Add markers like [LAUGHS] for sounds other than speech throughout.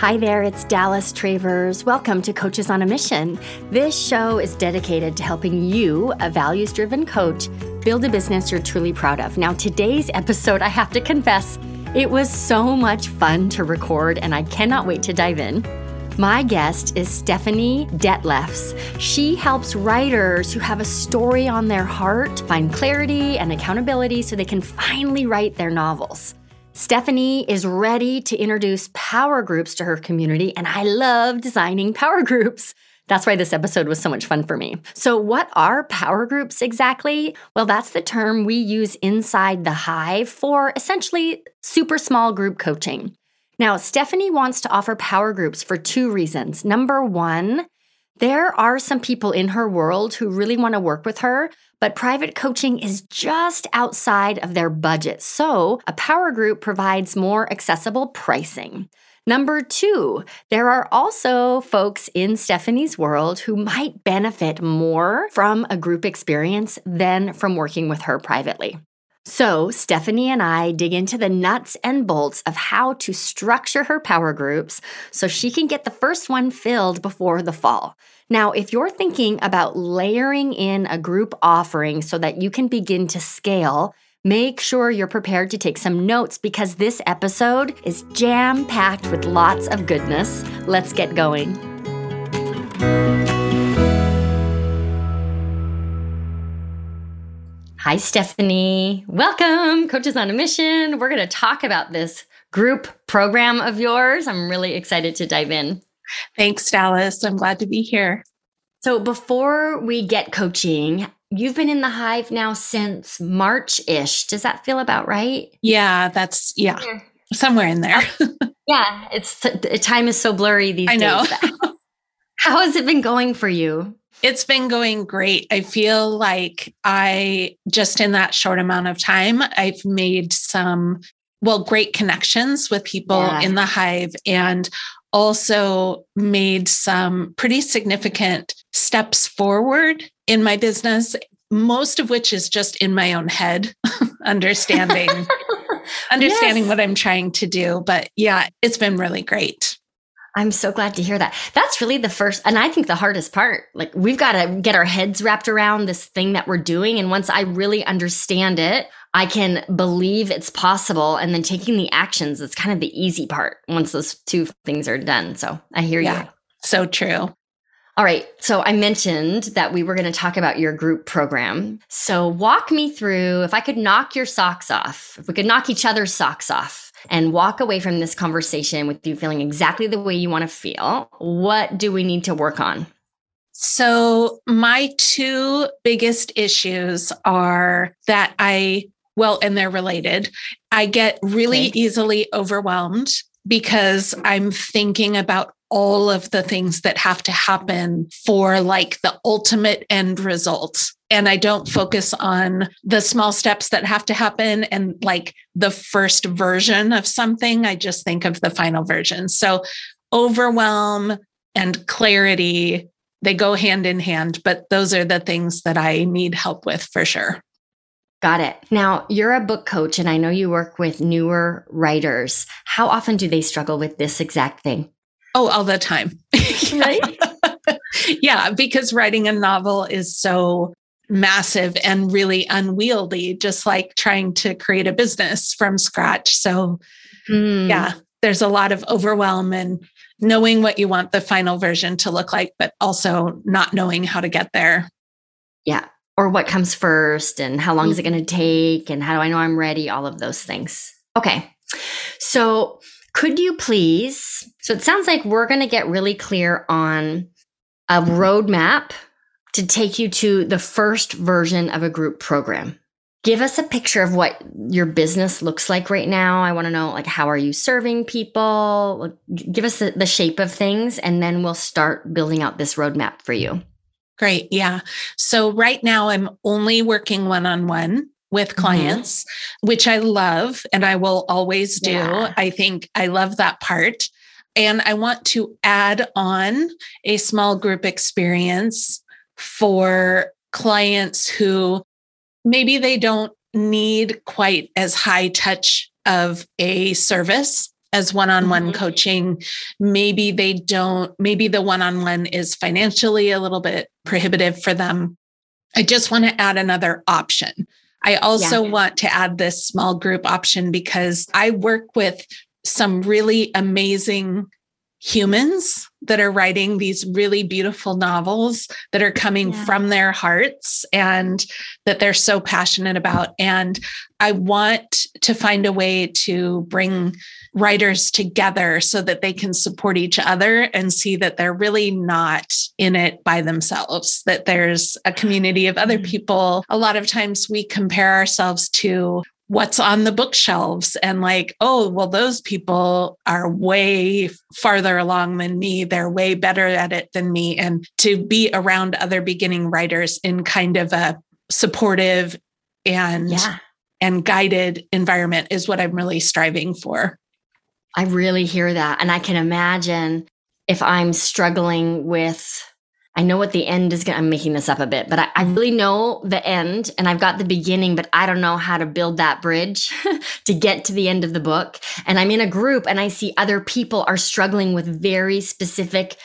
Hi there, it's Dallas Travers. Welcome to Coaches on a Mission. This show is dedicated to helping you, a values driven coach, build a business you're truly proud of. Now, today's episode, I have to confess, it was so much fun to record, and I cannot wait to dive in. My guest is Stephanie Dethlefs. She helps writers who have a story on their heart find clarity and accountability so they can finally write their novels. Stephanie is ready to introduce power groups to her community, and I love designing power groups. That's why this episode was so much fun for me. So, what are power groups exactly? Well, that's the term we use inside the Hive for essentially super small group coaching. Now, Stephanie wants to offer power groups for two reasons. Number one, there are some people in her world who really want to work with her, but private coaching is just outside of their budget. So, a power group provides more accessible pricing. Number two, there are also folks in Stephanie's world who might benefit more from a group experience than from working with her privately. So, Stephanie and I dig into the nuts and bolts of how to structure her power groups so she can get the first one filled before the fall. Now, if you're thinking about layering in a group offering so that you can begin to scale, make sure you're prepared to take some notes because this episode is jam packed with lots of goodness. Let's get going. Hi, Stephanie. Welcome, Coaches on a Mission. We're going to talk about this group program of yours. I'm really excited to dive in. Thanks, Dallas. I'm glad to be here. So, before we get coaching, you've been in the hive now since March ish. Does that feel about right? Yeah, that's, yeah, somewhere in there. yeah, it's time is so blurry these I days. [LAUGHS] How has it been going for you? It's been going great. I feel like I just in that short amount of time, I've made some, well, great connections with people Yeah. in the hive and also made some pretty significant steps forward in my business, most of which is just in my own head, [LAUGHS] understanding [LAUGHS] understanding Yes. what I'm trying to do. But yeah, it's been really great. I'm so glad to hear that. That's really the first, and I think the hardest part. Like, we've got to get our heads wrapped around this thing that we're doing. And once I really understand it, I can believe it's possible. And then taking the actions is kind of the easy part once those two things are done. So I hear Yeah. you. So true. All right. So I mentioned that we were going to talk about your group program. So walk me through if I could knock your socks off, if we could knock each other's socks off and walk away from this conversation with you feeling exactly the way you want to feel, what do we need to work on? So, my two biggest issues are that I, well, and they're related. I get really Okay. easily overwhelmed because I'm thinking about all of the things that have to happen for like the ultimate end result. And I don't focus on the small steps that have to happen and like the first version of something. I just think of the final version. So, overwhelm and clarity they go hand in hand, but those are the things that I need help with for sure. Got it. Now, you're a book coach and I know you work with newer writers. How often do they struggle with this exact thing? Oh, all the time. [LAUGHS] Right? [LAUGHS] yeah, because writing a novel is so massive and really unwieldy, just like trying to create a business from scratch. So, Hmm. yeah, there's a lot of overwhelm and knowing what you want the final version to look like, but also not knowing how to get there. Yeah. Or what comes first and how long is it mm-hmm. going to take and how do I know I'm ready? All of those things. Okay. So, could you please? So, it sounds like we're going to get really clear on a roadmap to take you to the first version of a group program. Give us a picture of what your business looks like right now. I want to know like how are you serving people? Give us the, the shape of things and then we'll start building out this roadmap for you. Great. Yeah. So right now I'm only working one on one with Mm-hmm. clients, which I love and I will always do. Yeah. I think I love that part. And I want to add on a small group experience for clients who maybe they don't need quite as high touch of a service as one-on-one mm-hmm. coaching maybe they don't maybe the one-on-one is financially a little bit prohibitive for them i just want to add another option i also yeah. want to add this small group option because i work with some really amazing humans that are writing these really beautiful novels that are coming yeah. from their hearts and that they're so passionate about. And I want to find a way to bring writers together so that they can support each other and see that they're really not in it by themselves, that there's a community of other mm. people. A lot of times we compare ourselves to what's on the bookshelves and like oh well those people are way farther along than me. They're way better at it than me. And to be around other beginning writers in kind of a supportive and yeah. and guided environment is what i'm really striving for. I really hear that. And i can imagine if i'm struggling with I know what the end is going to, I'm making this up a bit, but I, I, really know the end and I've got the beginning, but I don't know how to build that bridge [LAUGHS] to get to the end of the book. And I'm in a group and I see other people are struggling with very specific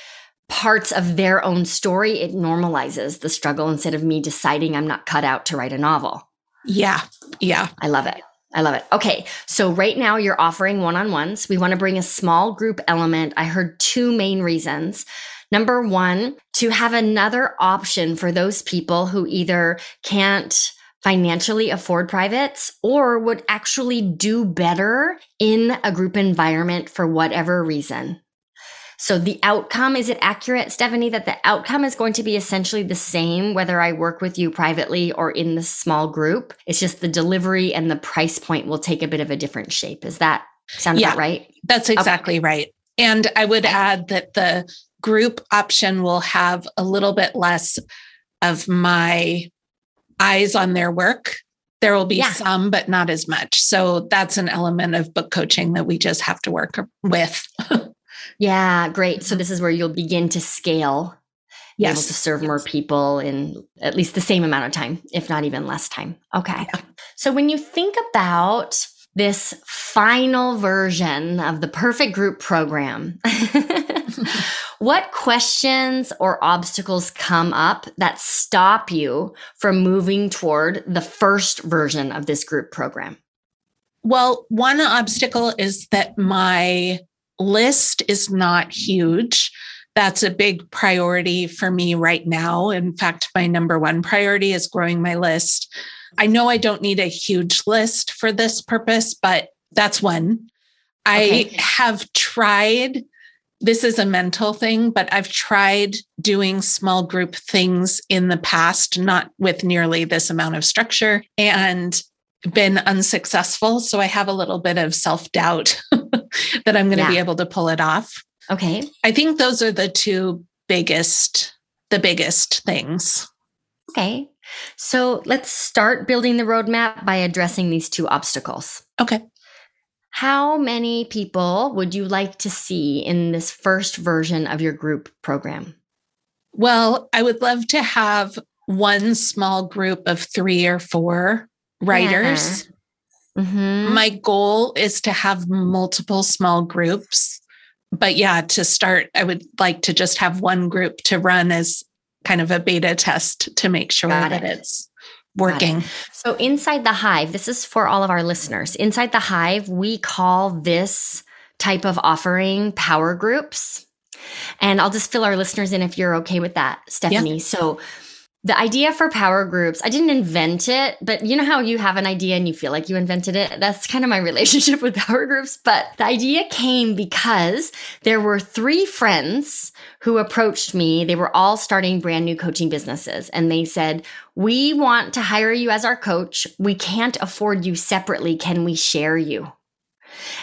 parts of their own story. It normalizes the struggle instead of me deciding I'm not cut out to write a novel. Yeah. Yeah. I love it. I love it. Okay. So right now you're offering one on ones. We want to bring a small group element. I heard two main reasons. Number one, to have another option for those people who either can't financially afford privates or would actually do better in a group environment for whatever reason. So the outcome, is it accurate, Stephanie, that the outcome is going to be essentially the same whether I work with you privately or in the small group? It's just the delivery and the price point will take a bit of a different shape. Is that sound yeah, about right? That's exactly okay. right. And I would add that the group option will have a little bit less of my eyes on their work. There will be yeah. some, but not as much. So that's an element of book coaching that we just have to work with. [LAUGHS] yeah, great. So this is where you'll begin to scale, yes. able to serve yes. more people in at least the same amount of time, if not even less time. Okay. Yeah. So when you think about this final version of the perfect group program, [LAUGHS] [LAUGHS] what questions or obstacles come up that stop you from moving toward the first version of this group program? Well, one obstacle is that my list is not huge. That's a big priority for me right now. In fact, my number one priority is growing my list. I know I don't need a huge list for this purpose, but that's one. Okay. I have tried, this is a mental thing, but I've tried doing small group things in the past, not with nearly this amount of structure, and been unsuccessful. So I have a little bit of self doubt [LAUGHS] that I'm going to yeah. be able to pull it off. Okay. I think those are the two biggest, the biggest things. Okay. So let's start building the roadmap by addressing these two obstacles. Okay. How many people would you like to see in this first version of your group program? Well, I would love to have one small group of three or four writers. Yeah. Mm-hmm. My goal is to have multiple small groups. But yeah, to start, I would like to just have one group to run as kind of a beta test to make sure that it. it's working. So inside the hive, this is for all of our listeners. Inside the hive, we call this type of offering power groups. And I'll just fill our listeners in if you're okay with that, Stephanie. Yeah. So the idea for power groups, I didn't invent it, but you know how you have an idea and you feel like you invented it? That's kind of my [LAUGHS] relationship with power groups. But the idea came because there were three friends who approached me. They were all starting brand new coaching businesses. And they said, We want to hire you as our coach. We can't afford you separately. Can we share you?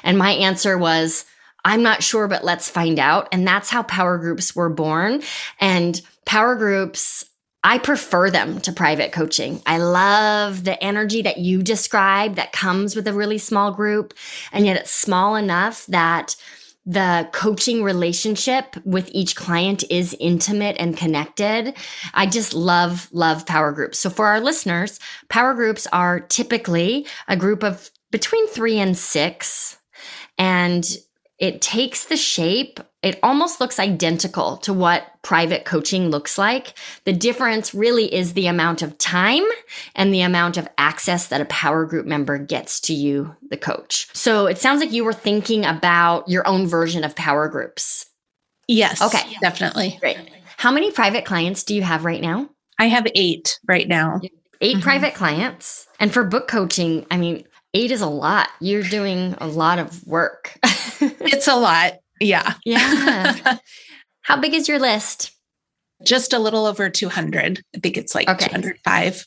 And my answer was, I'm not sure, but let's find out. And that's how power groups were born. And power groups I prefer them to private coaching. I love the energy that you describe that comes with a really small group. And yet it's small enough that the coaching relationship with each client is intimate and connected. I just love, love power groups. So for our listeners, power groups are typically a group of between three and six. And it takes the shape, it almost looks identical to what private coaching looks like. The difference really is the amount of time and the amount of access that a power group member gets to you, the coach. So it sounds like you were thinking about your own version of power groups. Yes. Okay. Definitely. Great. How many private clients do you have right now? I have eight right now. 8 mm-hmm. private clients. And for book coaching, I mean, eight is a lot. You're doing a lot of work. [LAUGHS] it's a lot. Yeah. Yeah. [LAUGHS] How big is your list? Just a little over 200. I think it's like okay. 205.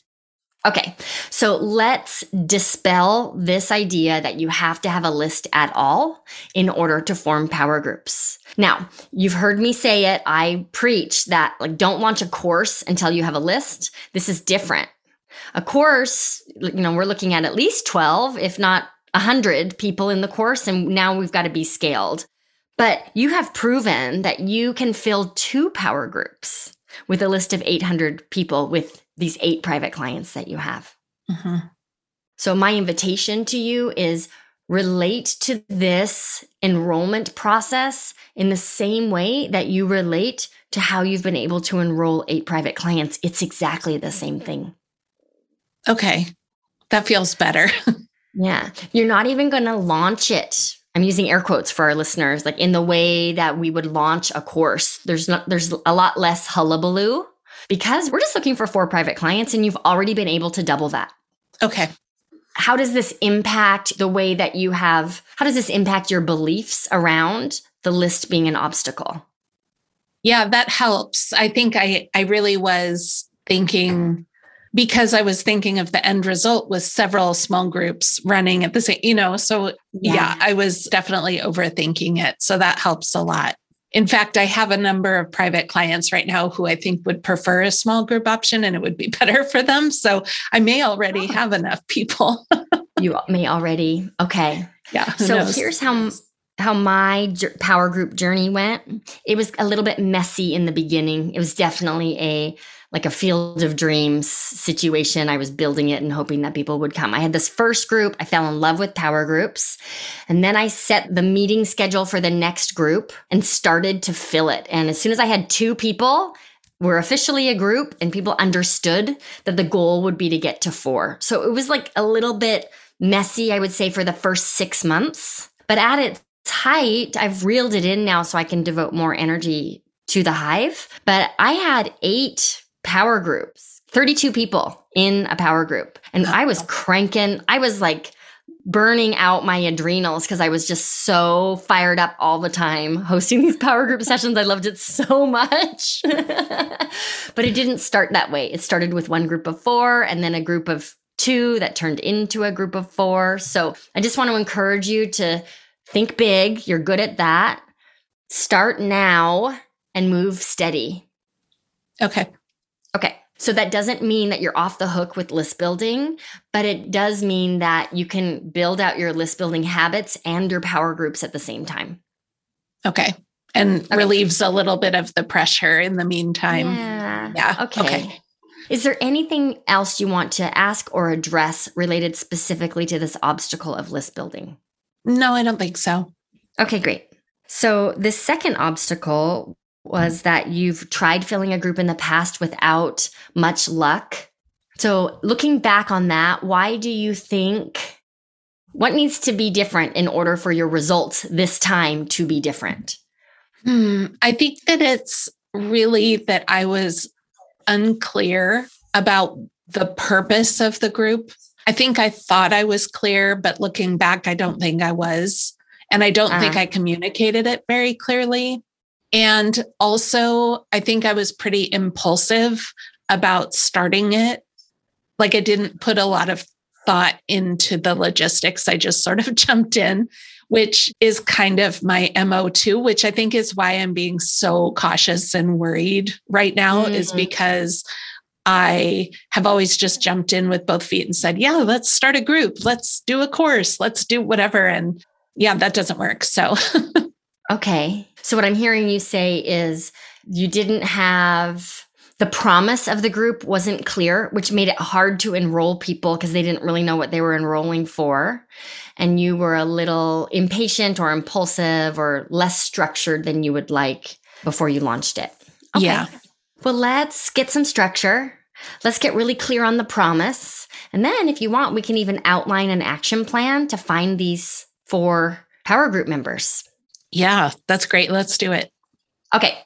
Okay. So let's dispel this idea that you have to have a list at all in order to form power groups. Now, you've heard me say it. I preach that like don't launch a course until you have a list. This is different. A course, you know, we're looking at at least 12, if not 100 people in the course and now we've got to be scaled. But you have proven that you can fill two power groups with a list of 800 people with these eight private clients that you have. Mm-hmm. So, my invitation to you is relate to this enrollment process in the same way that you relate to how you've been able to enroll eight private clients. It's exactly the same thing. Okay. That feels better. [LAUGHS] yeah. You're not even going to launch it I'm using air quotes for our listeners, like in the way that we would launch a course. There's not there's a lot less hullabaloo because we're just looking for four private clients and you've already been able to double that. Okay. How does this impact the way that you have how does this impact your beliefs around the list being an obstacle? Yeah, that helps. I think I I really was thinking because I was thinking of the end result with several small groups running at the same, you know, so yeah. yeah, I was definitely overthinking it. So that helps a lot. In fact, I have a number of private clients right now who I think would prefer a small group option and it would be [LAUGHS] better for them. So I may already oh. have enough people. [LAUGHS] you may already. Okay. Yeah. So knows? here's how how my power group journey went. It was a little bit messy in the beginning. It was definitely a like a field of dreams situation. I was building it and hoping that people would come. I had this first group. I fell in love with power groups. And then I set the meeting schedule for the next group and started to fill it. And as soon as I had two people, we're officially a group and people understood that the goal would be to get to four. So it was like a little bit messy, I would say, for the first six months. But at its height, I've reeled it in now so I can devote more energy to the hive. But I had eight power groups, 32 people in a power group. And I was cranking, I was like burning out my adrenals because I was just so fired up all the time hosting these [LAUGHS] power group sessions. I loved it so much. [LAUGHS] but it didn't start that way. It started with one group of four and then a group of two that turned into a group of four. So I just want to encourage you to think big. You're good at that. Start now and move steady. Okay. So that doesn't mean that you're off the hook with list building, but it does mean that you can build out your list building habits and your power groups at the same time. Okay. And okay. relieves a little bit of the pressure in the meantime. Yeah. yeah. Okay. okay. Is there anything else you want to ask or address related specifically to this obstacle of list building? No, I don't think so. Okay, great. So, the second obstacle was that you've tried filling a group in the past without much luck. So, looking back on that, why do you think what needs to be different in order for your results this time to be different? Hmm, I think that it's really that I was unclear about the purpose of the group. I think I thought I was clear, but looking back, I don't think I was. And I don't uh think uh-huh. I communicated it very clearly. And also, I think I was pretty impulsive about starting it. Like, I didn't put a lot of thought into the logistics. I just sort of [LAUGHS] jumped in, which is kind of my MO too, which I think is why I'm being so cautious and worried right now, mm-hmm. is because I have always just jumped in with both feet and said, Yeah, let's start a group. Let's do a course. Let's do whatever. And yeah, that doesn't work. So, [LAUGHS] okay. So, what I'm hearing you say is you didn't have the promise of the group wasn't clear, which made it hard to enroll people because they didn't really know what they were enrolling for. And you were a little impatient or impulsive or less structured than you would like before you launched it. Okay. Yeah. Well, let's get some structure. Let's get really clear on the promise. And then, if you want, we can even outline an action plan to find these four power group members. Yeah, that's great. Let's do it. Okay.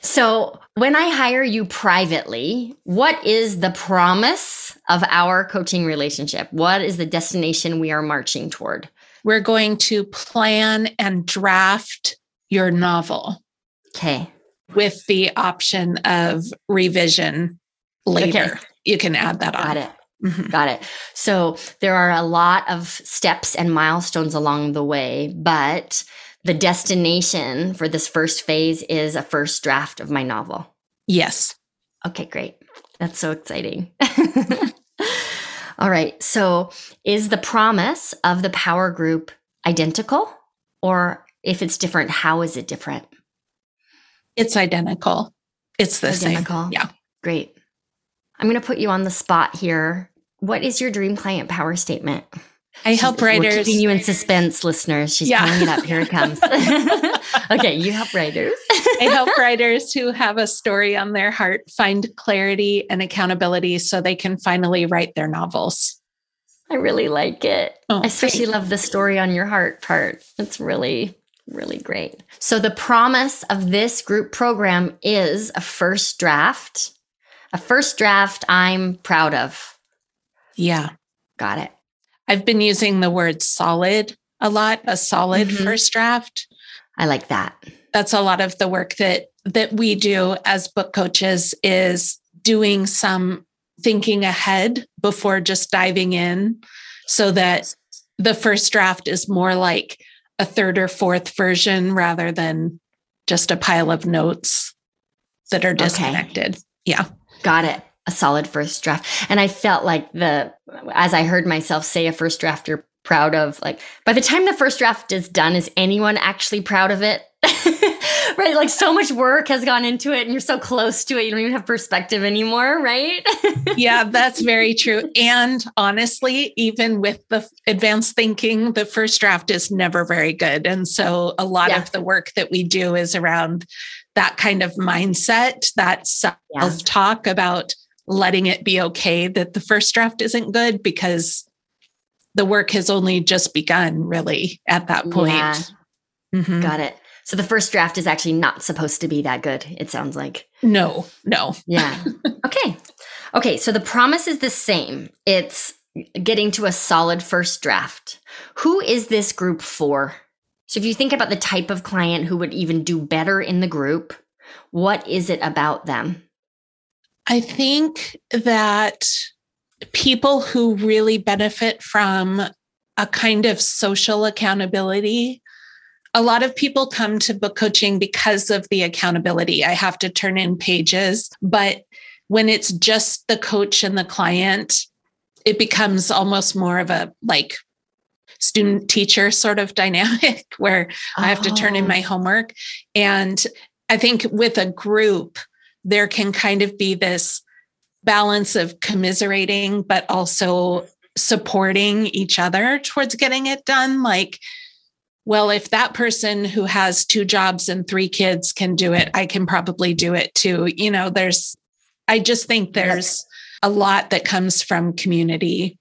So, when I hire you privately, what is the promise of our coaching relationship? What is the destination we are marching toward? We're going to plan and draft your novel. Okay. With the option of revision later. Okay. You can add that on. Got it. Mm-hmm. Got it. So there are a lot of steps and milestones along the way, but the destination for this first phase is a first draft of my novel. Yes. Okay, great. That's so exciting. [LAUGHS] All right. So, is the promise of the power group identical? Or if it's different, how is it different? It's identical. It's the identical. same. Yeah. Great. I'm going to put you on the spot here. What is your dream client power statement? I help writers. We're keeping you in suspense, listeners. She's yeah. it up. Here it comes. [LAUGHS] okay, you help writers. I help writers who have a story on their heart find clarity and accountability so they can finally write their novels. I really like it. Oh, I especially love the story on your heart part. It's really, really great. So, the promise of this group program is a first draft, a first draft I'm proud of. Yeah. Got it. I've been using the word solid a lot, a solid mm-hmm. first draft. I like that. That's a lot of the work that that we do as book coaches is doing some thinking ahead before just diving in so that the first draft is more like a third or fourth version rather than just a pile of notes that are disconnected. Okay. Yeah. Got it a solid first draft. And I felt like the, as I heard myself say a first draft you're proud of, like by the time the first draft is done, is anyone actually proud of it? [LAUGHS] right? Like so much work has gone into it and you're so close to it, you don't even have perspective anymore, right? [LAUGHS] yeah, that's very true. And honestly, even with the advanced thinking, the first draft is never very good. And so a lot yeah. of the work that we do is around that kind of mindset, that self talk yeah. about letting it be okay that the first draft isn't good because the work has only just begun really at that point. Yeah. Mm-hmm. Got it. So the first draft is actually not supposed to be that good, it sounds like. No, no. Yeah. [LAUGHS] okay. Okay. So the promise is the same it's getting to a solid first draft. Who is this group for? So if you think about the type of client who would even do better in the group, what is it about them? I think that people who really benefit from a kind of social accountability. A lot of people come to book coaching because of the accountability. I have to turn in pages, but when it's just the coach and the client, it becomes almost more of a like student teacher sort of [LAUGHS] dynamic where oh. I have to turn in oh. my oh. homework. And I think with a group, there can kind of be this balance of commiserating, but also supporting each other towards getting it done. Like, well, if that person who has two jobs and three kids can do it, I can probably do it too. You know, there's, I just think there's a lot that comes from community.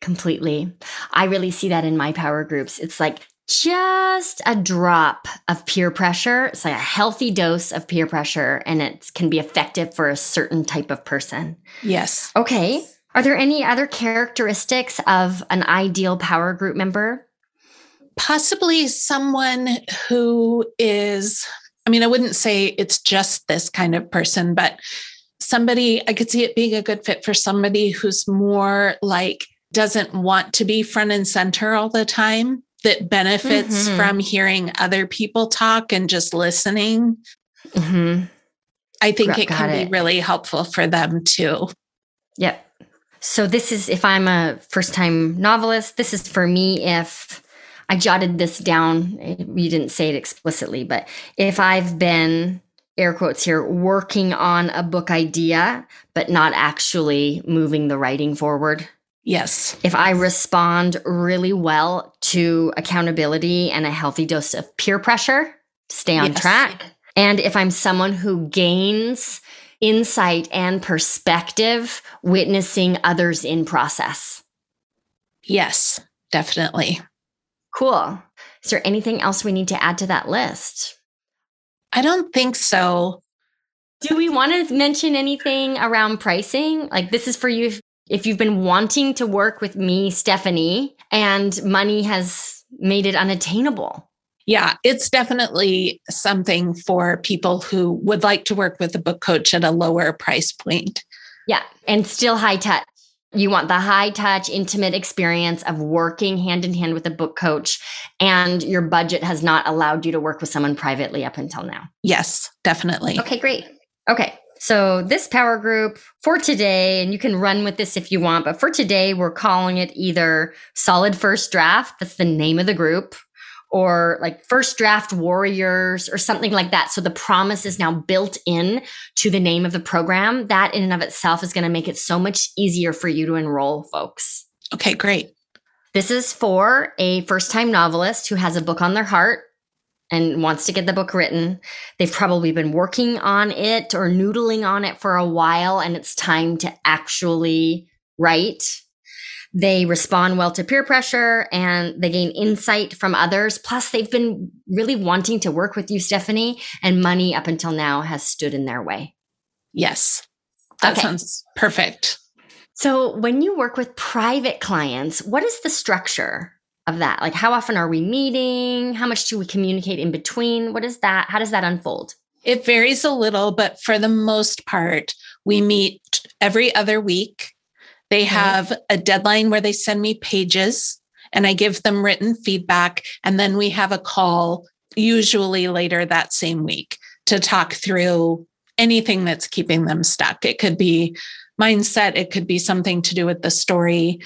Completely. I really see that in my power groups. It's like just a drop of peer pressure. It's like a healthy dose of peer pressure, and it can be effective for a certain type of person. Yes. Okay. Are there any other characteristics of an ideal power group member? Possibly someone who is, I mean, I wouldn't say it's just this kind of person, but somebody, I could see it being a good fit for somebody who's more like, doesn't want to be front and center all the time that benefits mm-hmm. from hearing other people talk and just listening. Mm-hmm. I think Got it can it. be really helpful for them too. Yep. So, this is if I'm a first time novelist, this is for me if I jotted this down. You didn't say it explicitly, but if I've been air quotes here, working on a book idea, but not actually moving the writing forward. Yes. If I respond really well to accountability and a healthy dose of peer pressure, stay on yes. track. And if I'm someone who gains insight and perspective witnessing others in process. Yes, definitely. Cool. Is there anything else we need to add to that list? I don't think so. Do we want to mention anything around pricing? Like, this is for you if, you've been wanting to work with me, Stephanie, and money has made it unattainable. Yeah, it's definitely something for people who would like to work with a book coach at a lower price point. Yeah, and still high touch. You want the high touch, intimate experience of working hand in hand with a book coach, and your budget has not allowed you to work with someone privately up until now. Yes, definitely. Okay, great. Okay, so this power group for today, and you can run with this if you want, but for today, we're calling it either Solid First Draft, that's the name of the group, or like first draft warriors or something like that. So the promise is now built in to the name of the program. That in and of itself is going to make it so much easier for you to enroll folks. Okay, great. This is for a first time novelist who has a book on their heart and wants to get the book written. They've probably been working on it or noodling on it for a while, and it's time to actually write they respond well to peer pressure and they gain insight from others. Plus, they've been really wanting to work with you, Stephanie, and money up until now has stood in their way. Yes. That okay. sounds perfect. So, when you work with private clients, what is the structure of that? Like, how often are we meeting? How much do we communicate in between? What is that? How does that unfold? It varies a little, but for the most part, we meet every other week they have a deadline where they send me pages and I give them written feedback. And then we have a call, usually later that same week, to talk through anything that's keeping them stuck. It could be mindset, it could be something to do with the story.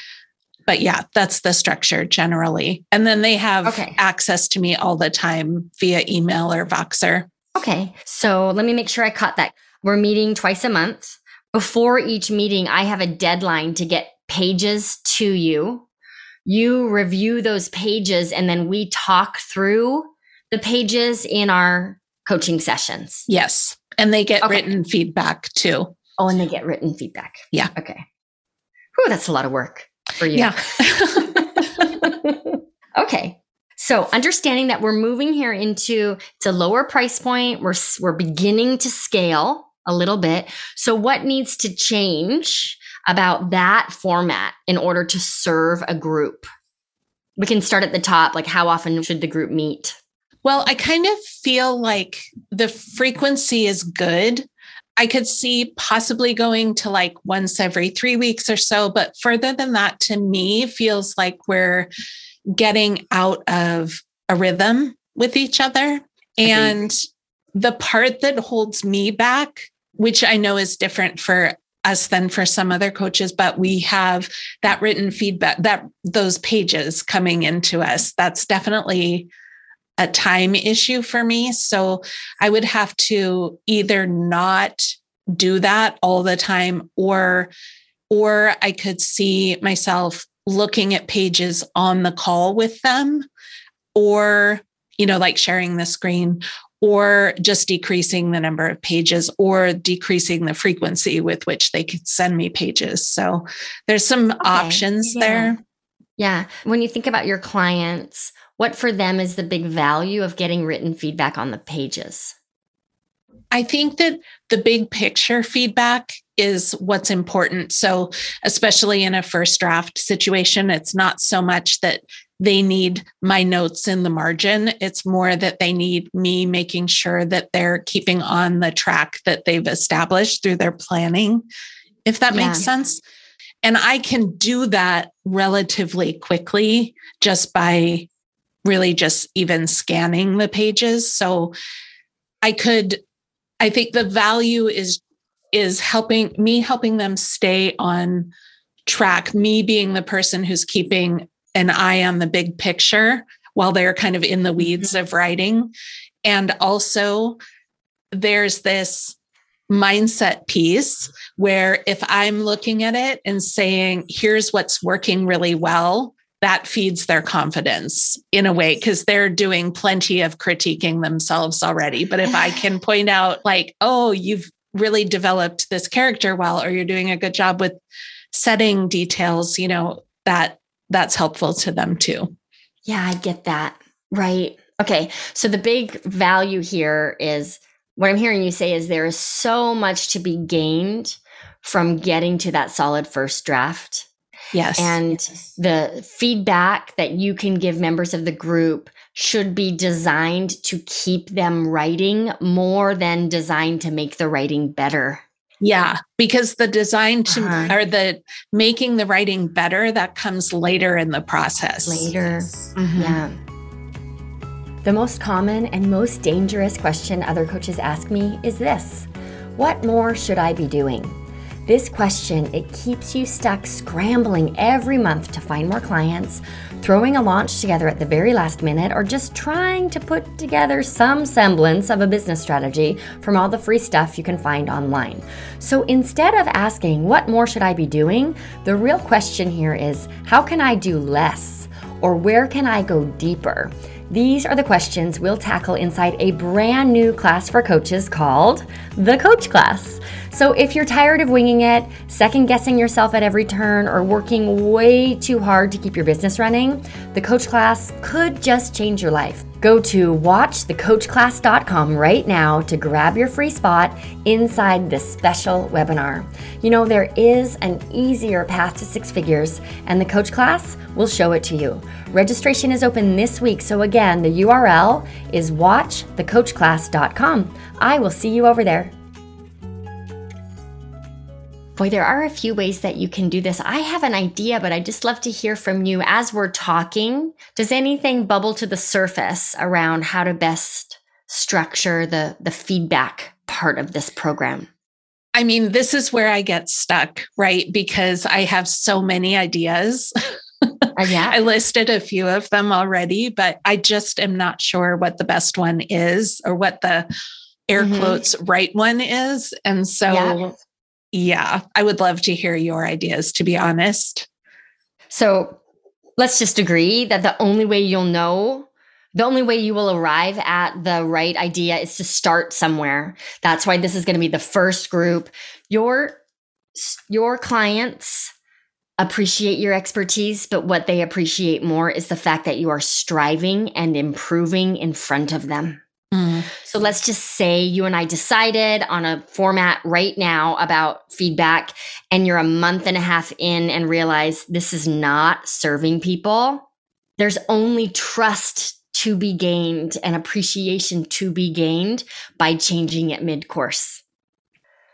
But yeah, that's the structure generally. And then they have okay. access to me all the time via email or Voxer. Okay. So let me make sure I caught that. We're meeting twice a month before each meeting, I have a deadline to get pages to you. You review those pages and then we talk through the pages in our coaching sessions. Yes. And they get okay. written feedback too. Oh, and they get written feedback. Yeah. Okay. Whew, that's a lot of work for you. Yeah. [LAUGHS] [LAUGHS] okay. So understanding that we're moving here into it's a lower price point, we're we're beginning to scale a little bit. So, what needs to change about that format in order to serve a group? We can start at the top. Like, how often should the group meet? Well, I kind of feel like the frequency is good. I could see possibly going to like once every three weeks or so, but further than that, to me, feels like we're getting out of a rhythm with each other. And the part that holds me back, which I know is different for us than for some other coaches, but we have that written feedback, that those pages coming into us. That's definitely a time issue for me. So I would have to either not do that all the time or or I could see myself looking at pages on the call with them or you know like sharing the screen or just decreasing the number of pages or decreasing the frequency with which they could send me pages. So there's some okay. options yeah. there. Yeah. When you think about your clients, what for them is the big value of getting written feedback on the pages? I think that the big picture feedback is what's important. So, especially in a first draft situation, it's not so much that they need my notes in the margin. It's more that they need me making sure that they're keeping on the track that they've established through their planning, if that yeah. makes sense. And I can do that relatively quickly just by really just even scanning the pages. So I could, I think the value is is helping me helping them stay on track me being the person who's keeping an eye on the big picture while they're kind of in the weeds mm-hmm. of writing. And also there's this mindset piece where if I'm looking at it and saying, here's what's working really well, that feeds their confidence in a way because they're doing plenty of critiquing themselves already. But if I can [SIGHS] point out, like, oh, you've really developed this character well, or you're doing a good job with setting details, you know, that that's helpful to them too. Yeah, I get that. Right. Okay. So the big value here is what I'm hearing you say is there is so much to be gained from getting to that solid first draft Yes. And the feedback that you can give members of the group should be designed to keep them writing more than designed to make the writing better. Yeah, because the design to uh-huh. or the making the writing better that comes later in the process. Later. Mm-hmm. Yeah. The most common and most dangerous question other coaches ask me is this What more should I be doing? This question, it keeps you stuck scrambling every month to find more clients, throwing a launch together at the very last minute, or just trying to put together some semblance of a business strategy from all the free stuff you can find online. So instead of asking, what more should I be doing? The real question here is, how can I do less? Or where can I go deeper? These are the questions we'll tackle inside a brand new class for coaches called the Coach Class. So, if you're tired of winging it, second guessing yourself at every turn, or working way too hard to keep your business running, the Coach Class could just change your life. Go to watchthecoachclass.com right now to grab your free spot inside this special webinar. You know, there is an easier path to six figures, and the coach class will show it to you. Registration is open this week, so again, the URL is watchthecoachclass.com. I will see you over there. Boy, there are a few ways that you can do this. I have an idea, but I'd just love to hear from you as we're talking. Does anything bubble to the surface around how to best structure the, the feedback part of this program? I mean, this is where I get stuck, right? Because I have so many ideas. Uh, yeah. [LAUGHS] I listed a few of them already, but I just am not sure what the best one is or what the air mm-hmm. quotes right one is. And so yeah. Yeah, I would love to hear your ideas, to be honest. So let's just agree that the only way you'll know, the only way you will arrive at the right idea is to start somewhere. That's why this is going to be the first group. Your your clients appreciate your expertise, but what they appreciate more is the fact that you are striving and improving in front of them. Mm. So let's just say you and I decided on a format right now about feedback, and you're a month and a half in and realize this is not serving people. There's only trust to be gained and appreciation to be gained by changing it mid course.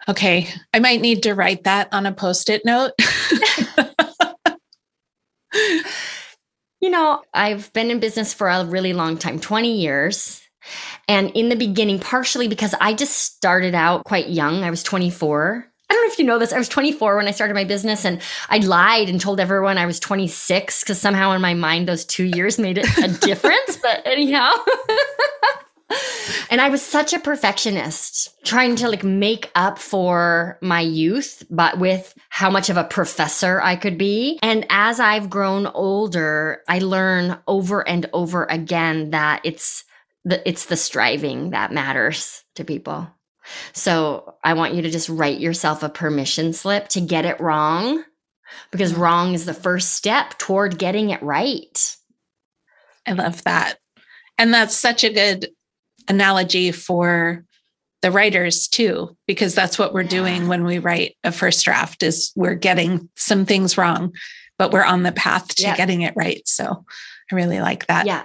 Okay. I might need to write that on a post it note. [LAUGHS] you know, I've been in business for a really long time 20 years. And in the beginning, partially because I just started out quite young, I was 24. I don't know if you know this. I was 24 when I started my business, and I lied and told everyone I was 26 because somehow in my mind those two years made it a difference. [LAUGHS] but anyhow. [LAUGHS] and I was such a perfectionist, trying to like make up for my youth, but with how much of a professor I could be. And as I've grown older, I learn over and over again that it's the, it's the striving that matters to people. So I want you to just write yourself a permission slip to get it wrong because mm. wrong is the first step toward getting it right. I love that. And that's such a good analogy for the writers too because that's what we're yeah. doing when we write a first draft is we're getting some things wrong but we're on the path to yeah. getting it right so i really like that yeah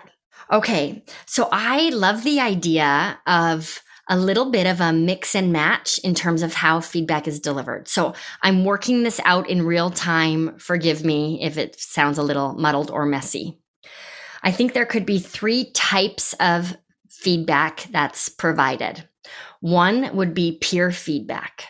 Okay. So I love the idea of a little bit of a mix and match in terms of how feedback is delivered. So I'm working this out in real time. Forgive me if it sounds a little muddled or messy. I think there could be three types of feedback that's provided. One would be peer feedback.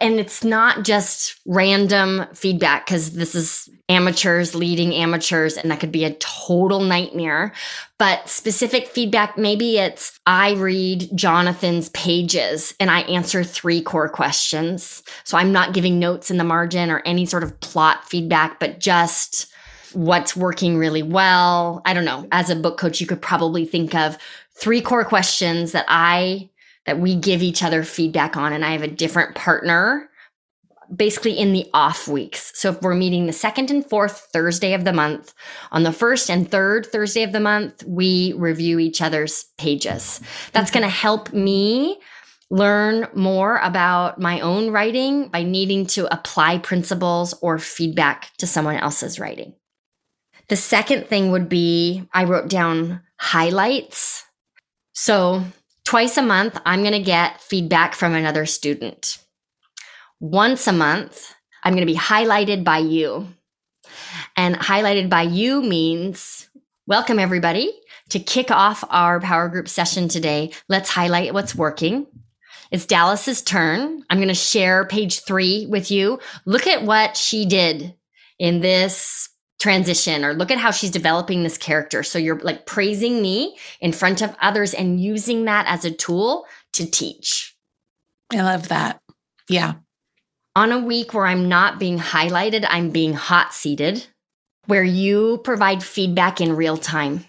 And it's not just random feedback because this is amateurs leading amateurs and that could be a total nightmare. But specific feedback maybe it's i read jonathan's pages and i answer three core questions. So i'm not giving notes in the margin or any sort of plot feedback but just what's working really well. I don't know as a book coach you could probably think of three core questions that i that we give each other feedback on and i have a different partner basically in the off weeks. So if we're meeting the second and fourth Thursday of the month, on the first and third Thursday of the month, we review each other's pages. That's going to help me learn more about my own writing by needing to apply principles or feedback to someone else's writing. The second thing would be I wrote down highlights. So twice a month, I'm going to get feedback from another student once a month, I'm going to be highlighted by you. And highlighted by you means welcome everybody to kick off our power group session today. Let's highlight what's working. It's Dallas's turn. I'm going to share page three with you. Look at what she did in this transition or look at how she's developing this character. So you're like praising me in front of others and using that as a tool to teach. I love that. Yeah on a week where I'm not being highlighted, I'm being hot seated, where you provide feedback in real time.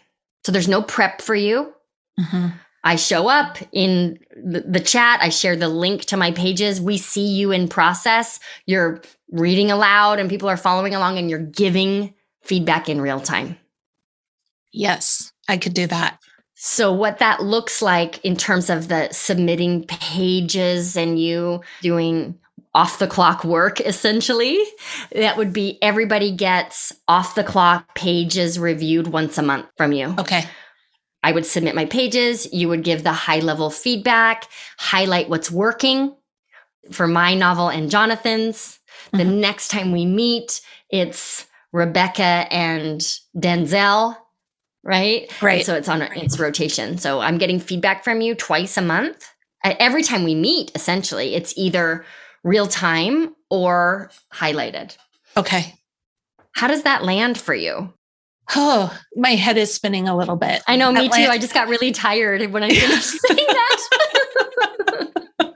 So there's no prep for you. Mm-hmm. I show up in the, the, chat, I share the link to my pages. We see you in process. You're reading aloud and people are following along and you're giving feedback in real time. Yes, I could do that. So, what that looks like in terms of the submitting pages and you doing off the clock work essentially. That would be everybody gets off the clock pages reviewed once a month from you. Okay. I would submit my pages. You would give the high level feedback, highlight what's working for my novel and Jonathan's. Mm-hmm. The next time we meet, it's Rebecca and Denzel, right? Right. And so it's on its rotation. So I'm getting feedback from you twice a month. Every time we meet, essentially, it's either real time or highlighted. Okay. How does that land for you? Oh, my head is spinning a little bit. I know, me too. I just got really tired when I finished [LAUGHS] saying that.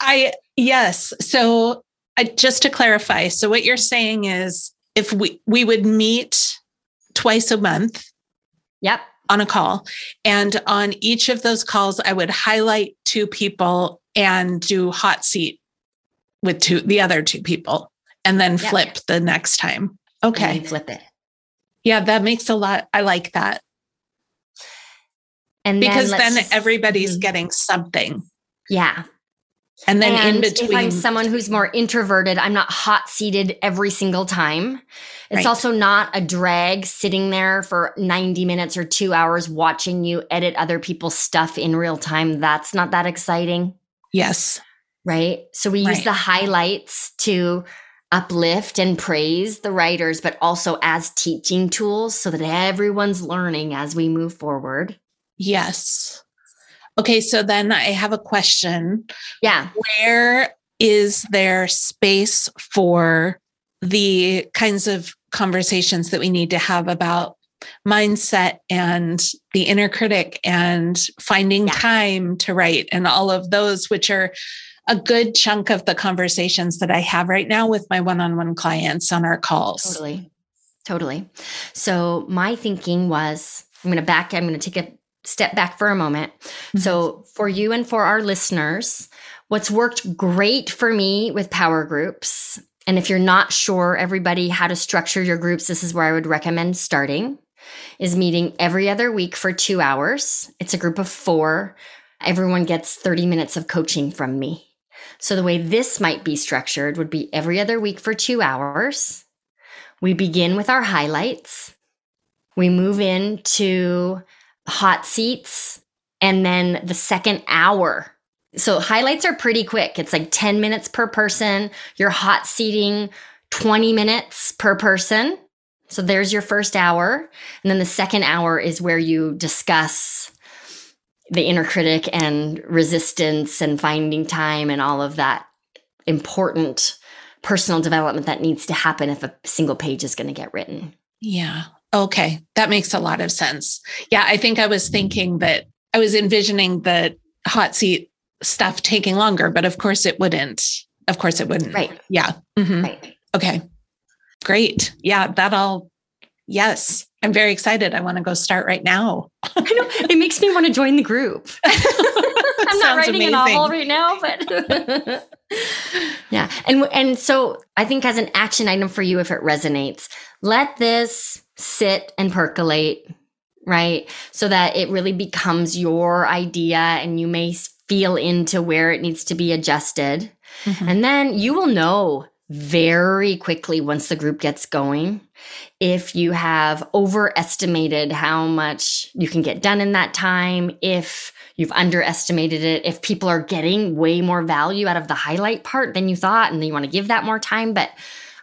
I, yes. So, I, just to clarify, so what you're saying is if we, we would meet twice a month. Yep. On a call. And on each of those calls, I would highlight two people and do hot seat with two the other two people and then yep. flip the next time. Okay. flip it. Yeah, that makes a lot. I like that. And because then, then everybody's mm-hmm. getting something. Yeah. And then and in between. If I'm someone who's more introverted, I'm not hot seated every single time. It's right. also not a drag sitting there for 90 minutes or two hours watching you edit other people's stuff in real time. That's not that exciting. Yes right? So we right. use the highlights to uplift and praise the writers, but also as teaching tools so that everyone's learning as we move forward. Yes. Okay, so then I have a question. Yeah. Where is there space for the kinds of conversations that we need to have about mindset and the inner critic and finding yeah. time to write and all of those, which are a good chunk of the conversations that I have right now with my one on one clients on our calls. Totally. Totally. So my thinking was I'm going to back, I'm going to take a step back for a moment. Mm-hmm. So for you and for our listeners, what's worked great for me with power groups, and if you're not sure, everybody, how to structure your groups, this is where I would recommend starting, is meeting every other week for two hours. It's a group of four. Everyone gets 30 minutes of coaching from me. So the way this might be structured would be every other week for two hours. We begin with our highlights. We move into hot seats and then the second hour. So highlights are pretty quick. It's like 10 minutes per person. You're hot seating 20 minutes per person. So there's your first hour. And then the second hour is where you discuss the inner critic and resistance and finding time and all of that important personal development that needs to happen if a single page is going to get written. Yeah. Okay. That makes a lot of sense. Yeah. I think I was thinking that I was envisioning the hot seat stuff taking longer, but of course it wouldn't. Of course it wouldn't. Right. Yeah. Mm-hmm. Right. Okay. Great. Yeah. That all. Yes. I'm very excited. I want to go start right now. I know. It makes me want to join the group. [LAUGHS] I'm not writing amazing. a novel right now, but [LAUGHS] yeah. And and so I think as an action item for you if it resonates, let this sit and percolate, right? So that it really becomes your idea and you may feel into where it needs to be adjusted. Mm-hmm. And then you will know very quickly once the group gets going if you have overestimated how much you can get done in that time, if you've underestimated it, if people are getting way more value out of the highlight part than you thought and you want to give that more time. But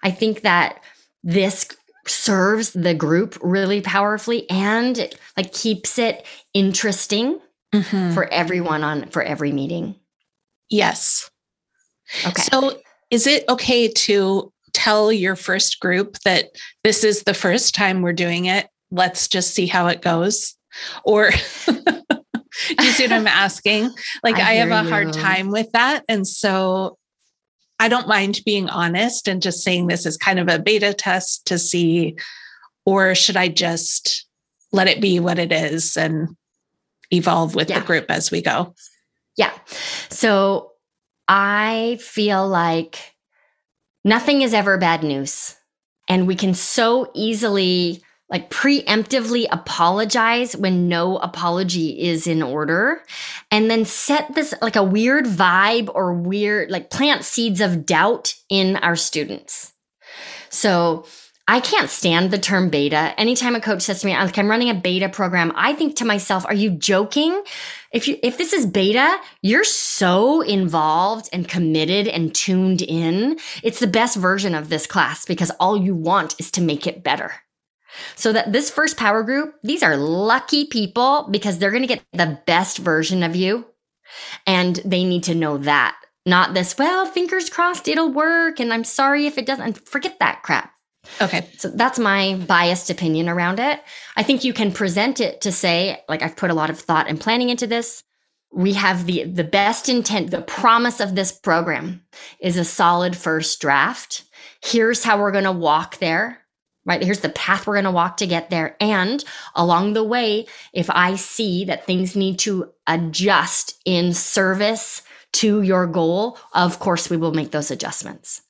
I think that this serves the group really powerfully and like keeps it interesting mm-hmm. for everyone on for every meeting. Yes. Okay. So is it okay to tell your first group that this is the first time we're doing it? Let's just see how it goes. Or [LAUGHS] Do you see what I'm asking? Like, [LAUGHS] I, I have a you. hard time with that. And so I don't mind being honest and just saying this is kind of a beta test to see, or should I just let it be what it is and evolve with yeah. the group as we go? Yeah. So I feel like nothing is ever bad news. And we can so easily like preemptively apologize when no apology is in order and then set this like a weird vibe or weird like plant seeds of doubt in our students so I can't stand the term beta. Anytime a coach says to me, ah, like I'm running a beta program, I think to myself, are you joking? If you if this is beta, you're so involved and committed and tuned in. It's the best version of this class because all you want is to make it better. So that this first power group, these are lucky people because they're going to get the best version of you. And they need to know that. Not this, well, fingers crossed it'll work. And I'm sorry if it doesn't. Forget that crap. Okay. So that's my biased opinion around it. I think you can present it to say, like, I've put a lot of thought and planning into this. We have the the best intent, the promise of this program is a solid first draft. Here's how we're going to walk there right? Here's the path we're going to walk to get there. And along the way, if I see that things need to adjust in service to your goal, of course, we will make those adjustments,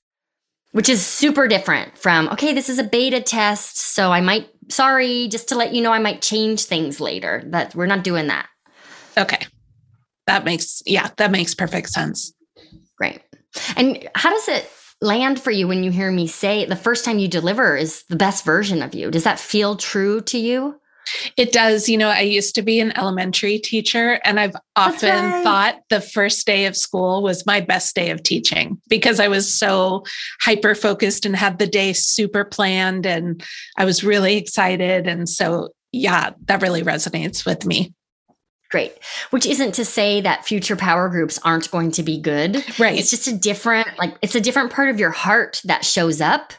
which is super different from, okay, this is a beta test. So I might, sorry, just to let you know, I might change things later. That we're not doing that. Okay. That makes, yeah, that makes perfect sense. Great. And how does it, land for you when you hear me say the first time you deliver is the best version of you? Does that feel true to you? It does. You know, I used to be an elementary teacher, and I've often right. thought the first day of school was my best day of teaching because I was so hyper focused and had the day super planned, and I was really excited. And so, yeah, that really resonates with me. Great. Which isn't to say that future power groups aren't going to be good. Right. It's just a different, like, it's a different part of your heart that shows up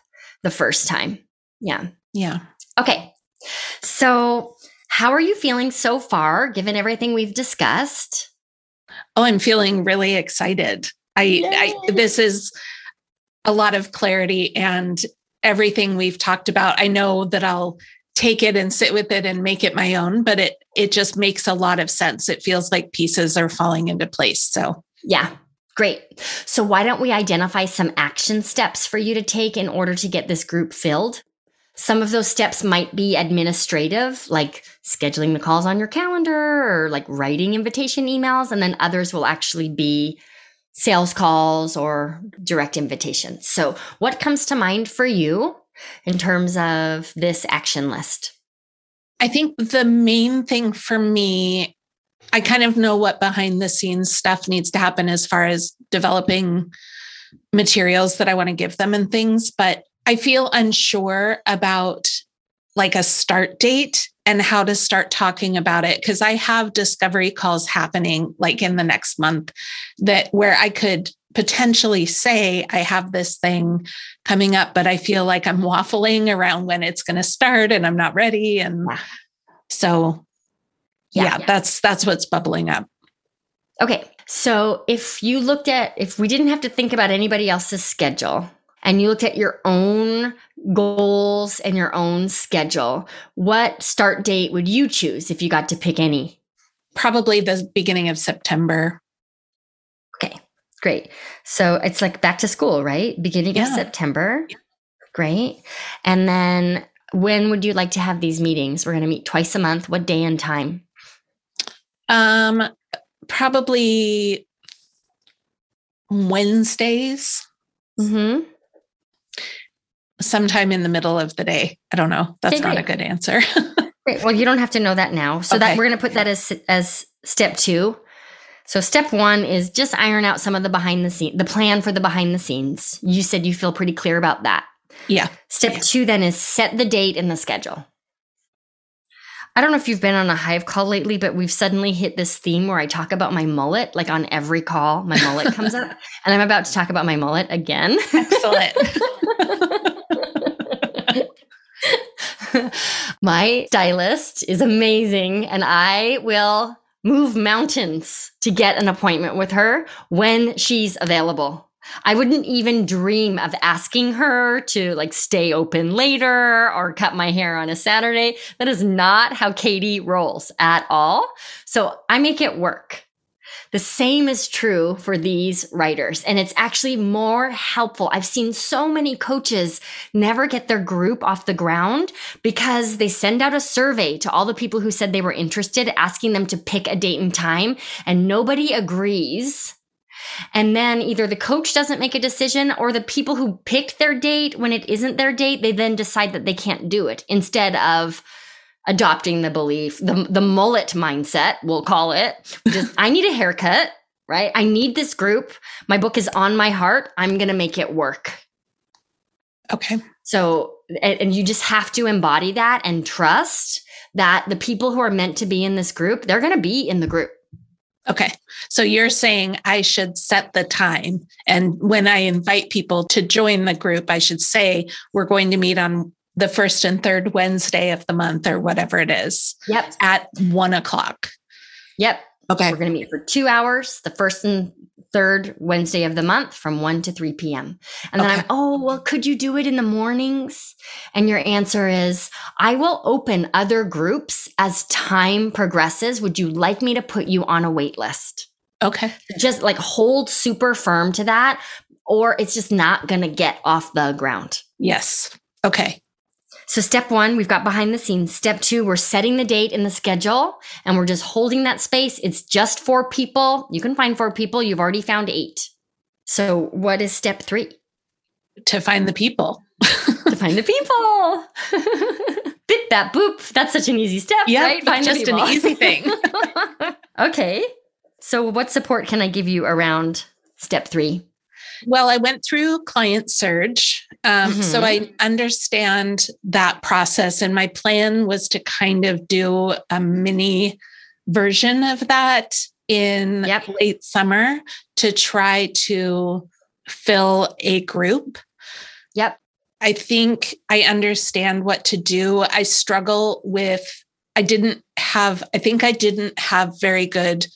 the first time. Yeah. Yeah. Okay. So, how are you feeling so far, given everything we've discussed? Oh, I'm feeling really excited. I, I this is a lot of clarity and everything we've talked about. I know that I'll take it and sit with it and make it my own but it it just makes a lot of sense. It feels like pieces are falling into place so. Yeah great. So why don't we identify some action steps for you to take in order to get this group filled? Some of those steps might be administrative like scheduling the calls on your calendar or like writing invitation emails and then others will actually be sales calls or direct invitations. So what comes to mind for you in terms of this action list? I think the main thing for me, I kind of know what behind the scenes stuff needs to happen as far as developing materials that I want to give them and things, but I feel unsure about like a start date and how to start talking about it because I have discovery calls happening like in the next month that where I could potentially say, I have this thing coming up, but I feel like I'm waffling around when it's going to start and I'm not ready. And yeah. so, yeah, yeah, yeah, that's that's what's bubbling up. Okay. So if you looked at, if we didn't have to think about anybody else's schedule and you looked at your own goals and your own schedule, what start date would you choose if you got to pick any? Probably the beginning of September. Great. So it's like back to school, right? Beginning yeah. of September. Yeah. Great. And then when would you like to have these meetings? We're going to meet twice a month. What day and time? Um, probably Wednesdays. Mm-hmm. Sometime in the middle of the day. I don't know. That's okay, not great. a good answer. [LAUGHS] great. Well, you don't have to know that now. So okay. that we're going to put that as as step two. So step one is just iron out some of the behind the scene, the plan for the behind the scenes. You said you feel pretty clear about that. Yeah. Step yeah. two then is set the date and the schedule. I don't know if you've been on a hive call lately, but we've suddenly hit this theme where I talk about my mullet. Like on every call, my mullet comes up. [LAUGHS] And I'm about to talk about my mullet again. Excellent. [LAUGHS] my stylist is amazing, and I will move mountains to get an appointment with her when she's available. I wouldn't even dream of asking her to like stay open later or cut my hair on a Saturday. That is not how Katie rolls at all. So I make it work. The same is true for these writers, and it's actually more helpful. I've seen so many coaches never get their group off the ground because they send out a survey to all the people who said they were interested, asking them to pick a date and time, and nobody agrees and then either the coach doesn't make a decision or the people who picked their date when it isn't their date, they then decide that they can't do it instead of adopting the belief, the, the mullet mindset, we'll call it, which is I need a haircut, right? I need this group. My book is on my heart. I'm going to make it work. Okay. So, and, and you just have to embody that and trust that the people who are meant to be in this group, they're going to be in the group. Okay. So you're saying I should set the time. And when I invite people to join the group, I should say we're going to meet on the first and third Wednesday of the month or whatever it is. Yep. At one o'clock. Yep. Okay. We're going to meet for two hours, the first and third Wednesday of the month from 1 to 3 p.m. And then okay. I'm, oh, well, could you do it in the mornings? And your answer is, I will open other groups as time progresses. Would you like me to put you on a wait list? Okay. Just like hold super firm to that, or it's just not going to get off the ground. Yes. Okay. So, step one, we've got behind the scenes. Step two, we're setting the date in the schedule and we're just holding that space. It's just four people. You can find four people. You've already found eight. So, what is step three? To find the people. [LAUGHS] to find the people. [LAUGHS] Bit that boop. That's such an easy step, yeah, right? Find just an easy thing. [LAUGHS] okay. So, what support can I give you around step three? Well, I went through Client Surge. Um, mm-hmm. So I understand that process. And my plan was to kind of do a mini version of that in yep. late summer to try to fill a group. Yep. I think I understand what to do. I struggle with, I didn't have, I think I didn't have very good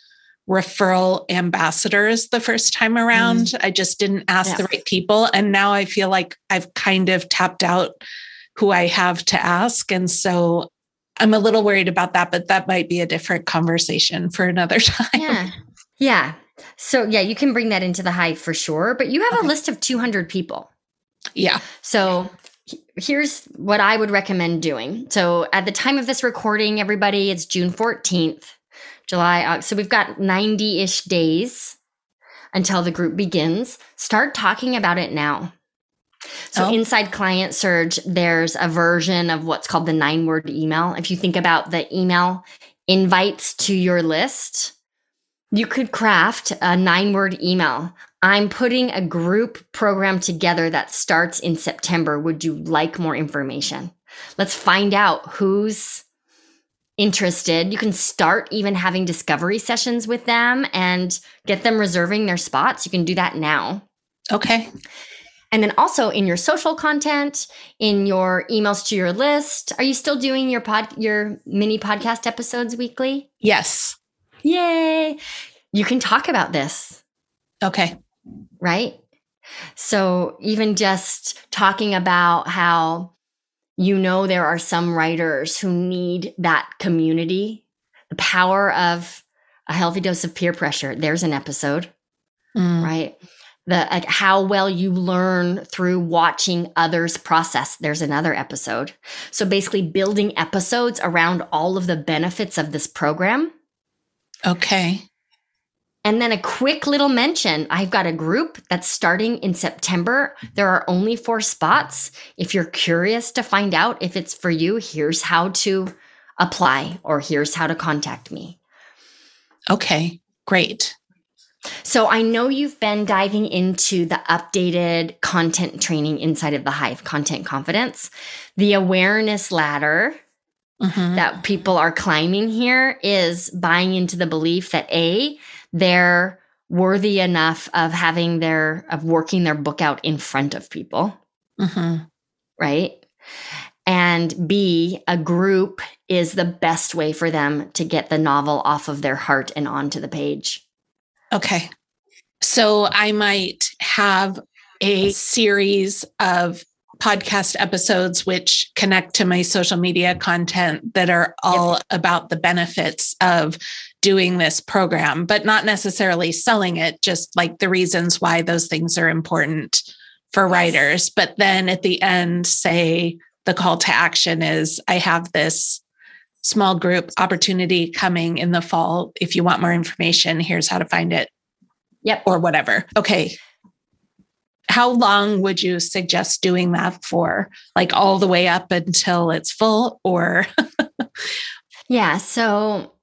referral ambassadors the first time around. Mm. I just didn't ask yeah. the right people. And now I feel like I've kind of tapped out who I have to ask. And so I'm a little worried about that, but that might be a different conversation for another [LAUGHS] time. Yeah. Yeah. So, yeah, you can bring that into the hive for sure. But you have okay. a list of 200 people. Yeah. So, here's what I would recommend doing. So, at the time of this recording, everybody, it's June 14th. July, August. So we've got 90 ish days until the group begins. Start talking about it now. So oh. inside Client Surge, there's a version of what's called the nine word email. If you think about the email invites to your list, you could craft a nine word email. I'm putting a group program together that starts in September. Would you like more information? Let's find out who's interested, you can start even having discovery sessions with them and get them reserving their spots. You can do that now. Okay. And then also in your social content, in your emails to your list, are you still doing your pod your mini podcast episodes weekly? Yes. Yay. You can talk about this. Okay. Right? So even just talking about how you know there are some writers who need that community, the power of a healthy dose of peer pressure. There's an episode, Mm. right? The like how well you learn through watching others process. There's another episode. So basically building episodes around all of the benefits of this program. Okay. And then a quick little mention I've got a group that's starting in September. There are only four spots. If you're curious to find out if it's for you, here's how to apply or here's how to contact me. Okay. Great. So I know you've been diving into the updated content training inside of the Hive, Content Confidence. The awareness ladder Mhm. that people are climbing here is buying into the belief that A, they're worthy enough of having their, of working their book out in front of people, Mhm. right? And B, a group is the best way for them to get the novel off of their heart and onto the page. Okay. So I might have a series of podcast episodes which connect to my social media content that are all about the benefits of doing this program, but not necessarily selling it, just like the reasons why those things are important for Yes. writers. But then at the end, say the call to action is I have this small group opportunity coming in the fall. If you want more information, here's how to find it Yep. or whatever. Okay. How long would you suggest doing that for? Like all the way up until it's full or [LAUGHS] Yeah. So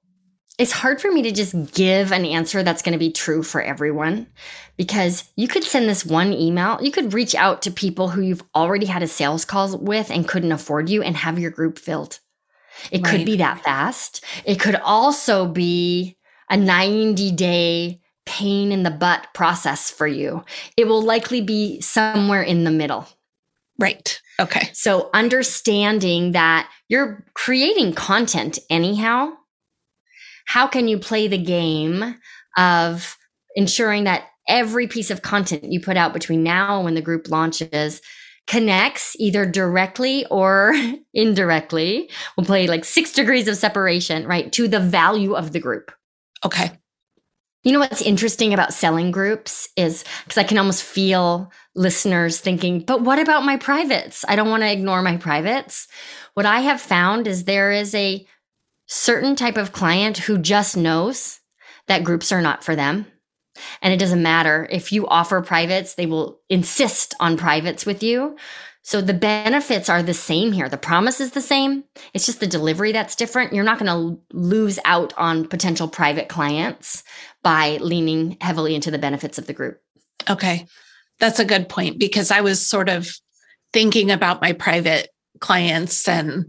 it's hard for me to just give an answer that's going to be true for everyone because you could send this one email. You could reach out to people who you've already had a sales call with and couldn't afford you and have your group filled. It could be that fast. It could also be a 90 day pain in the butt process for you. It will likely be somewhere in the middle. right? Okay. So, understanding that you're creating content anyhow, how can you play the game of ensuring that every piece of content you put out between now and when the group launches connects either directly or [LAUGHS] indirectly? We'll play like six degrees of separation, right, to the value of the group. Okay. You know what's interesting about selling groups is because I can almost feel listeners thinking, but what about my privates? I don't want to ignore my privates. What I have found is there is a certain type of client who just knows that groups are not for them. And it doesn't matter if you offer privates, they will insist on privates with you. So the benefits are the same here. The promise is the same. It's just the delivery that's different. You're not going to lose out on potential private clients by leaning heavily into the benefits of the group. Okay. That's a good point because I was sort of thinking about my private clients and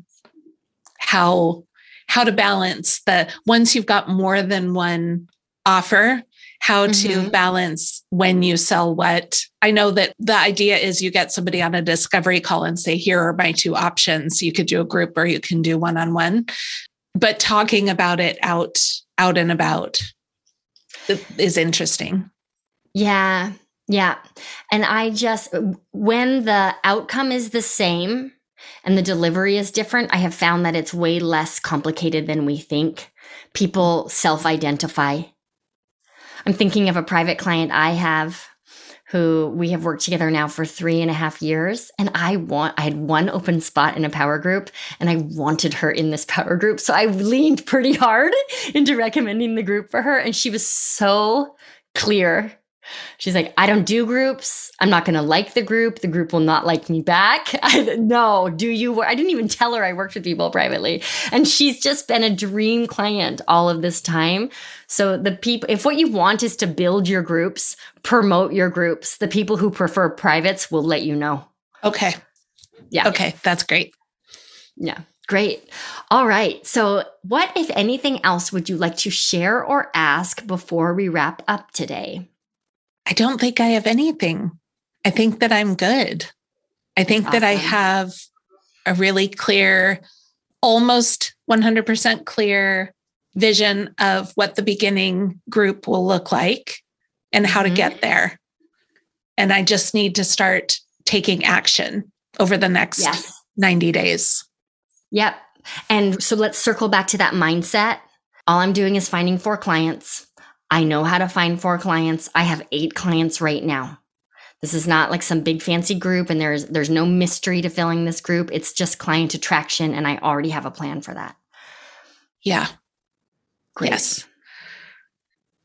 how how to balance the once you've got more than one offer how to Mhm. balance when you sell what i know that the idea is you get somebody on a discovery call and say here are my two options you could do a group or you can do one-on-one but talking about it out out and about is interesting Yeah. Yeah. And I just, when the outcome is the same and the delivery is different, I have found that it's way less complicated than we think. People self identify. I'm thinking of a private client I have who we have worked together now for three and a half years. And I want, I had one open spot in a power group and I wanted her in this [LAUGHS] power group. So I leaned pretty hard [LAUGHS] into recommending the group for her. And she was so clear. She's like, I don't do groups. I'm not going to like the group. The group will not like me back. [LAUGHS] I, no, do you? Work? I didn't even tell her I worked with people privately. And she's just been a dream client all of this time. So, the people, if what you want is to build your groups, promote your groups, the people who prefer privates will let you know. okay Yeah. okay that's great Yeah. Great. All right. So, what, if anything else, would you like to share or ask before we wrap up today? I don't think I have anything. I think that I'm good. I think awesome. that I have a really clear, almost 100% clear vision of what the beginning group will look like and how mm-hmm. to get there. And I just need to start taking action over the next yes. 90 days. Yep. And so let's circle back to that mindset. All I'm doing is finding four clients. I know how to find four clients. I have eight clients right now. This is not like some big fancy group and there's there's no mystery to filling this group. It's just client attraction and I already have a plan for that. Yeah. Great. Yes.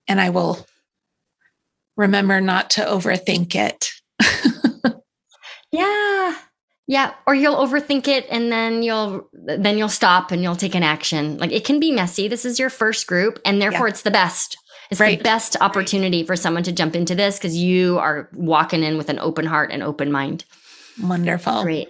And I will remember not to overthink it. yeah. Yeah, or you'll overthink it and then you'll then you'll stop and you'll take an action. Like it can be messy. This is your first group and therefore yeah. it's the best. It's right. the best opportunity for someone to jump into this because you are walking in with an open heart and open mind. Wonderful. Great.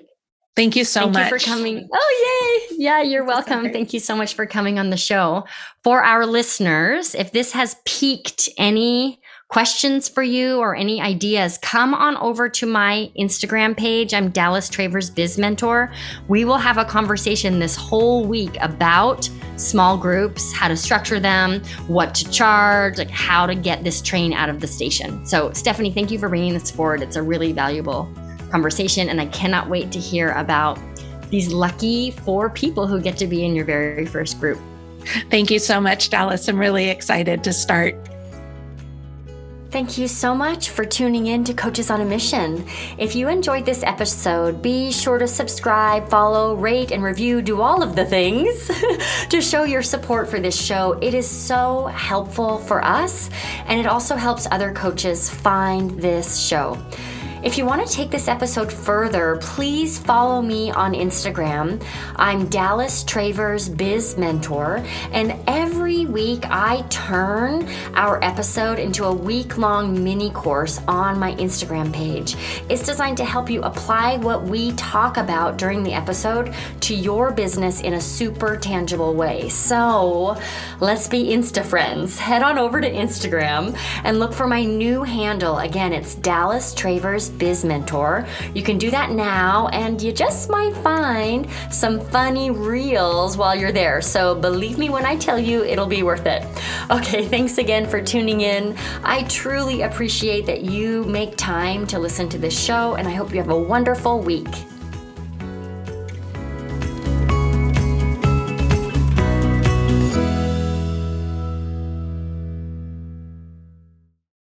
Thank you so Thank much you for coming. Oh, yay. Yeah, you're welcome. Thank you so much for coming on the show. For our listeners, if this has piqued any questions for you or any ideas, come on over to my Instagram page. I'm Dallas Travers Biz Mentor. We will have a conversation this whole week about small groups, how to structure them, what to charge, like how to get this train out of the station. So, Stephanie, thank you for bringing this forward. It's a really valuable conversation, and I cannot wait to hear about these lucky four people who get to be in your very first group. Thank you so much, Dallas. I'm really excited to start Thank you so much for tuning in to Coaches on a Mission. If you enjoyed this episode, be sure to subscribe, follow, rate, and review, do all of the things [LAUGHS] to show your support for this show. It is so helpful for us, and it also helps other coaches find this show. If you want to take this episode further, please follow me on Instagram. I'm Dallas Travers Biz Mentor, and every week I turn our episode into a week long mini course on my Instagram page. It's designed to help you apply what we talk about during the episode to your business in a super tangible way. So let's be Insta friends. Head on over to Instagram and look for my new handle. Again, it's Dallas Travers Biz Mentor. You can do that now, and you just might find some funny reels while you're there. So believe me when I tell you, it'll be worth it. Okay, thanks again for tuning in. I truly appreciate that you make time to listen to this show, and I hope you have a wonderful week.